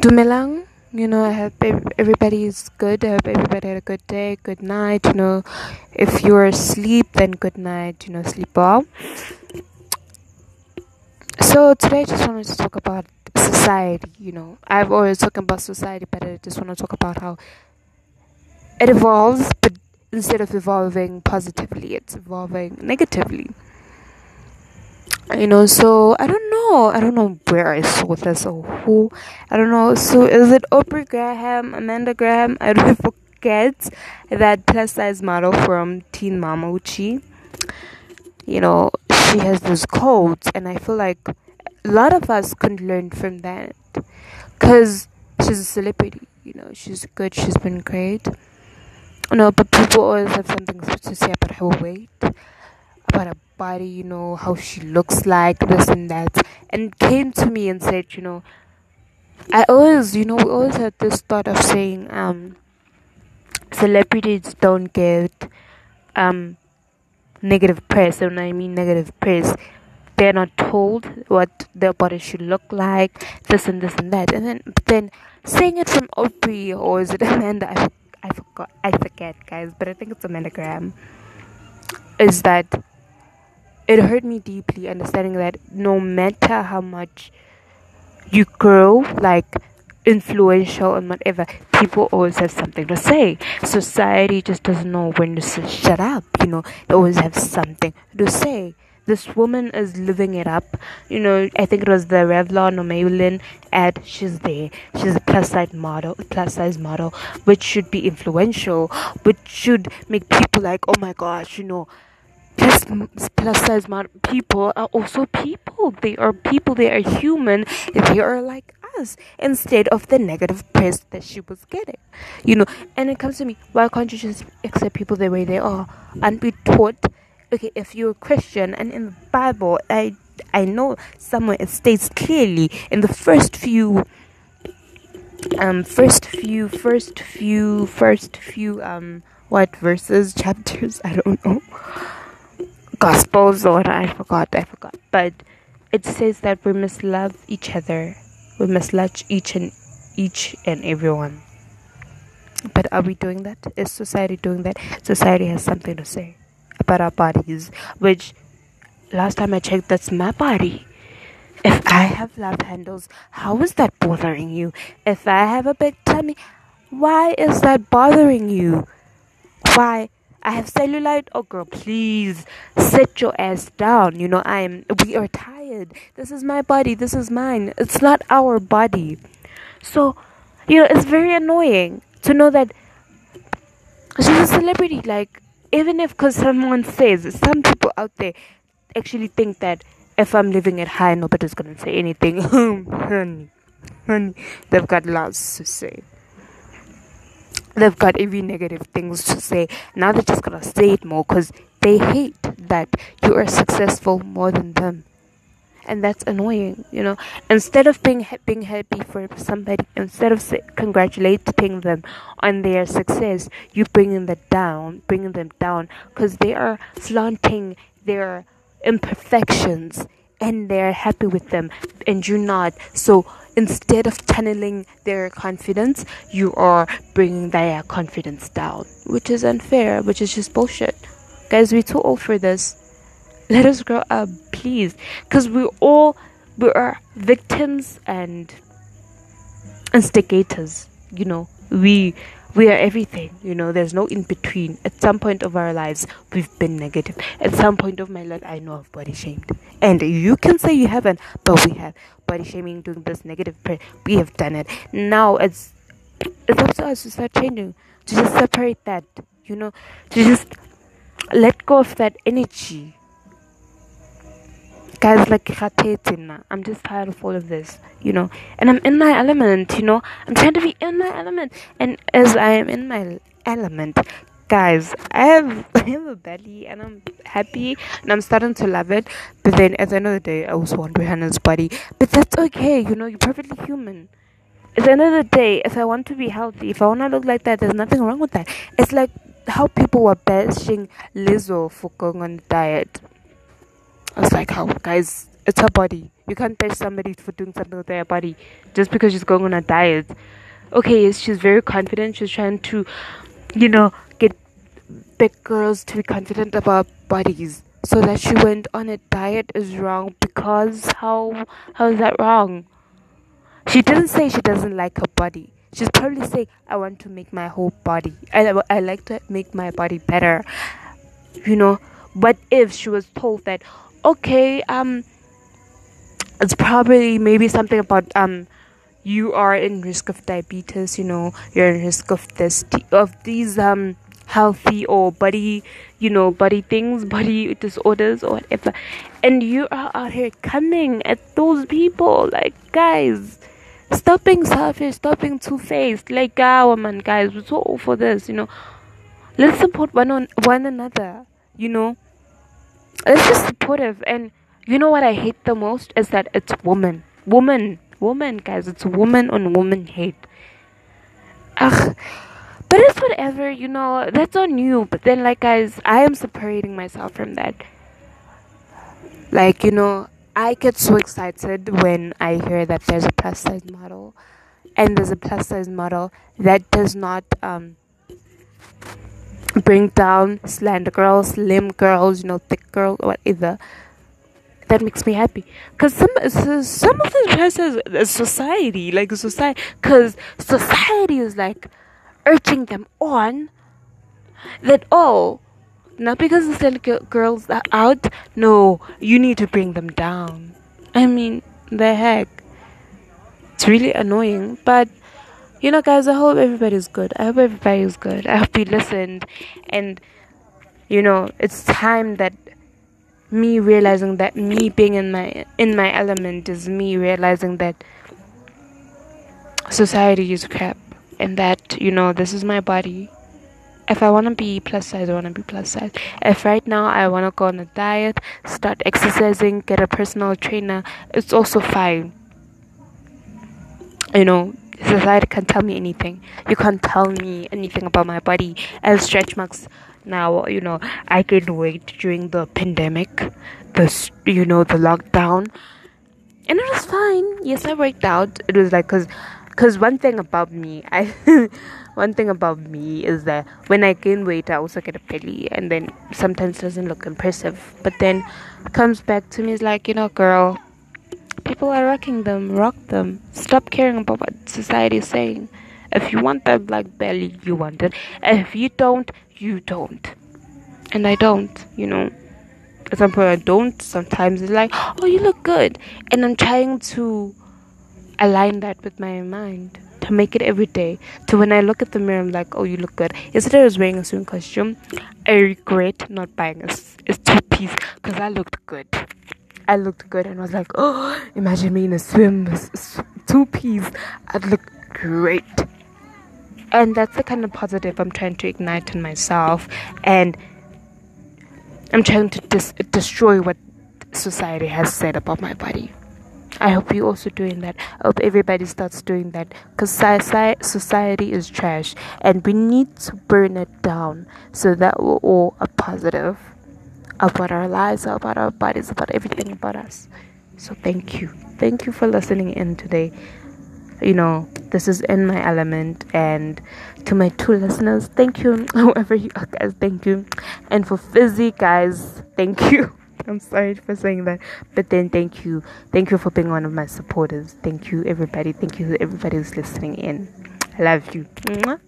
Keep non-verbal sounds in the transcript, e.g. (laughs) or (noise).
Dumelang, you know, I hope everybody is good. I hope everybody had a good day, good night. You know, if you're asleep, then good night. You know, sleep well. So today, I just wanted to talk about society. You know, I've always talking about society, but I just want to talk about how it evolves, but instead of evolving positively, it's evolving negatively you know so i don't know. I don't know where i saw this or who i don't know. So is it oprah Graham Amanda Graham? I don't (laughs) forget that plus size model from teen mama uchi. You know she has those codes and i feel like a lot of us could learn from that because she's a celebrity you know she's good she's been great. Know but people always have something to say about her weight about her body, you know, how she looks like, this and that, and came to me and said, you know, I always, you know, always had this thought of saying, um, celebrities don't get, um, negative press. And I mean negative press, they're not told what their body should look like, this and this and that. And then, then saying it from Aubrey or is it (laughs) Amanda? I, I forgot, I forget, guys, but I think it's Amanda Graham. Is that it hurt me deeply understanding that no matter how much you grow like influential and whatever people always have something to say society just doesn't know when to say, shut up you know they always have something to say this woman is living it up. You know, I think it was the Revlon or Maybelline ad. She's there. She's a plus size model, plus size model, which should be influential, which should make people like, oh my gosh, you know, plus plus size people are also people. They are people. They are human. They are like us instead of the negative press that she was getting you know. And it comes to me why can't you just accept people the way they are and be taught? Okay if you're a christian and in the bible i i know somewhere it states clearly in the first few um first few first few first few um what verses chapters? (laughs) I don't know Gospels or I forgot, I forgot. But it says that we must love each other. We must love each and each and everyone. But are we doing that? Is society doing that? Society has something to say about our bodies, which last time I checked, that's my body. If I have love handles, how is that bothering you? If I have a big tummy, why is that bothering you? Why? I have cellulite. Oh, girl, please sit your ass down. You know, I am. We are tired. This is my body. This is mine. It's not our body. So, you know, it's very annoying to know that she's a celebrity. Like, even if, because someone says, some people out there actually think that if I'm living it high, nobody's gonna say anything. (laughs) honey, honey, they've got lots to say they've got every negative things to say. Now they're just gonna say it more because they hate that you are successful more than them, and that's annoying. You know, instead of being being happy for somebody, instead of congratulating them on their success, you bringing them down, bringing them down because they are flaunting their imperfections and they're happy with them and you're not so instead of channeling their confidence, you are bringing their confidence down, which is unfair, which is just bullshit. Guys, we're too old for this. Let us grow up, please, because we all we are victims and instigators. You know, we we are everything you know. There's no in between at some point of our lives we've been negative. At some point of my life i know i've body shamed. And you can say you haven't but we have. Body shaming doing this negative we have done it. Now it's it's up to us to start changing to just separate that you know to just let go of that energy guys like i'm just tired of all of this you know. And i'm in my element you know. I'm trying to be in my element. And as i am in my element guys i have (laughs) i have a belly and i'm happy and i'm starting to love it. But then at the end of the day i also want Rihanna's body. But that's okay you know. You're perfectly human. At the end of the day if i want to be healthy if i want to look like that there's nothing wrong with that. It's like how people were bashing Lizzo for going on a diet I was like, how, guys, It's her body. You can't bash somebody for doing something with their body just because she's going on a diet. Okay, she's very confident. She's trying to, you know, get big girls to be confident about bodies. So that she went on a diet is wrong because how how is that wrong? She didn't say she doesn't like her body. She's probably saying, I want to make my whole body. I, I like to make my body better. You know, but if she was told that, okay, um, it's probably maybe something about um you are in risk of diabetes you know you're in risk of this of these um healthy or body you know body things (laughs) body disorders or whatever. And you are out here coming at those people like guys stop being selfish stop being two-faced like ah man guys we're so all for this you know. Let's support one on one another you know let's just supportive and you know what I hate the most is that it's woman. Woman. Woman, guys. It's woman on woman hate. Ugh. But it's whatever, you know, that's on you. But then, like, guys, I am separating myself from that. Like, you know, I get so excited when I hear that there's a plus size model and there's a plus size model that does not um, bring down slender girls, slim girls, you know, thick girls, whatever. That makes me happy. Because some some of the dresses society like society because society is like urging them on that oh not because the slender girls are out. No you need to bring them down. I mean the heck. It's really annoying but you know guys i hope everybody's good. I hope everybody's good. I hope you listened. And you know it's time that me realizing that me being in my in my element is me realizing that society is crap. And that you know this is my body. If i want to be plus size i want to be plus size. If right now i want to go on a diet start exercising get a personal trainer it's also fine. You know society can't tell me anything. You can't tell me anything about my body. As stretch marks now you know i gained weight during the pandemic the you know the lockdown. And it was fine. Yes i worked out. It was like because because one thing about me i (laughs) one thing about me is that when i gain weight i also get a belly and then sometimes doesn't look impressive. But then comes back to me is like you know girl people are rocking them rock them stop caring about what society is saying if you want that black belly you want it if you don't you don't. And I don't, you know. At some point I don't. Sometimes it's like, oh, you look good. And I'm trying to align that with my mind to make it every day. To when I look at the mirror, I'm like, oh, you look good. Yesterday I was wearing a swim costume. I regret not buying a, a two piece because I looked good. I looked good and was like, oh, imagine me in a swim two piece. I'd look great and that's the kind of positive I'm trying to ignite in myself and I'm trying to dis- destroy what society has said about my body. I hope you're also doing that. I hope everybody starts doing that because society is trash and we need to burn it down so that we're all a positive about our lives, about our bodies, about everything about us. So thank you. Thank you for listening in today. You know this is in my element and to my two listeners thank you. (laughs) Whoever you are guys thank you. And for fizzy guys thank (laughs) you. I'm sorry for saying that. But then thank you. Thank you for being one of my supporters. Thank you everybody. Thank you everybody who's listening in. I love you. Mwah.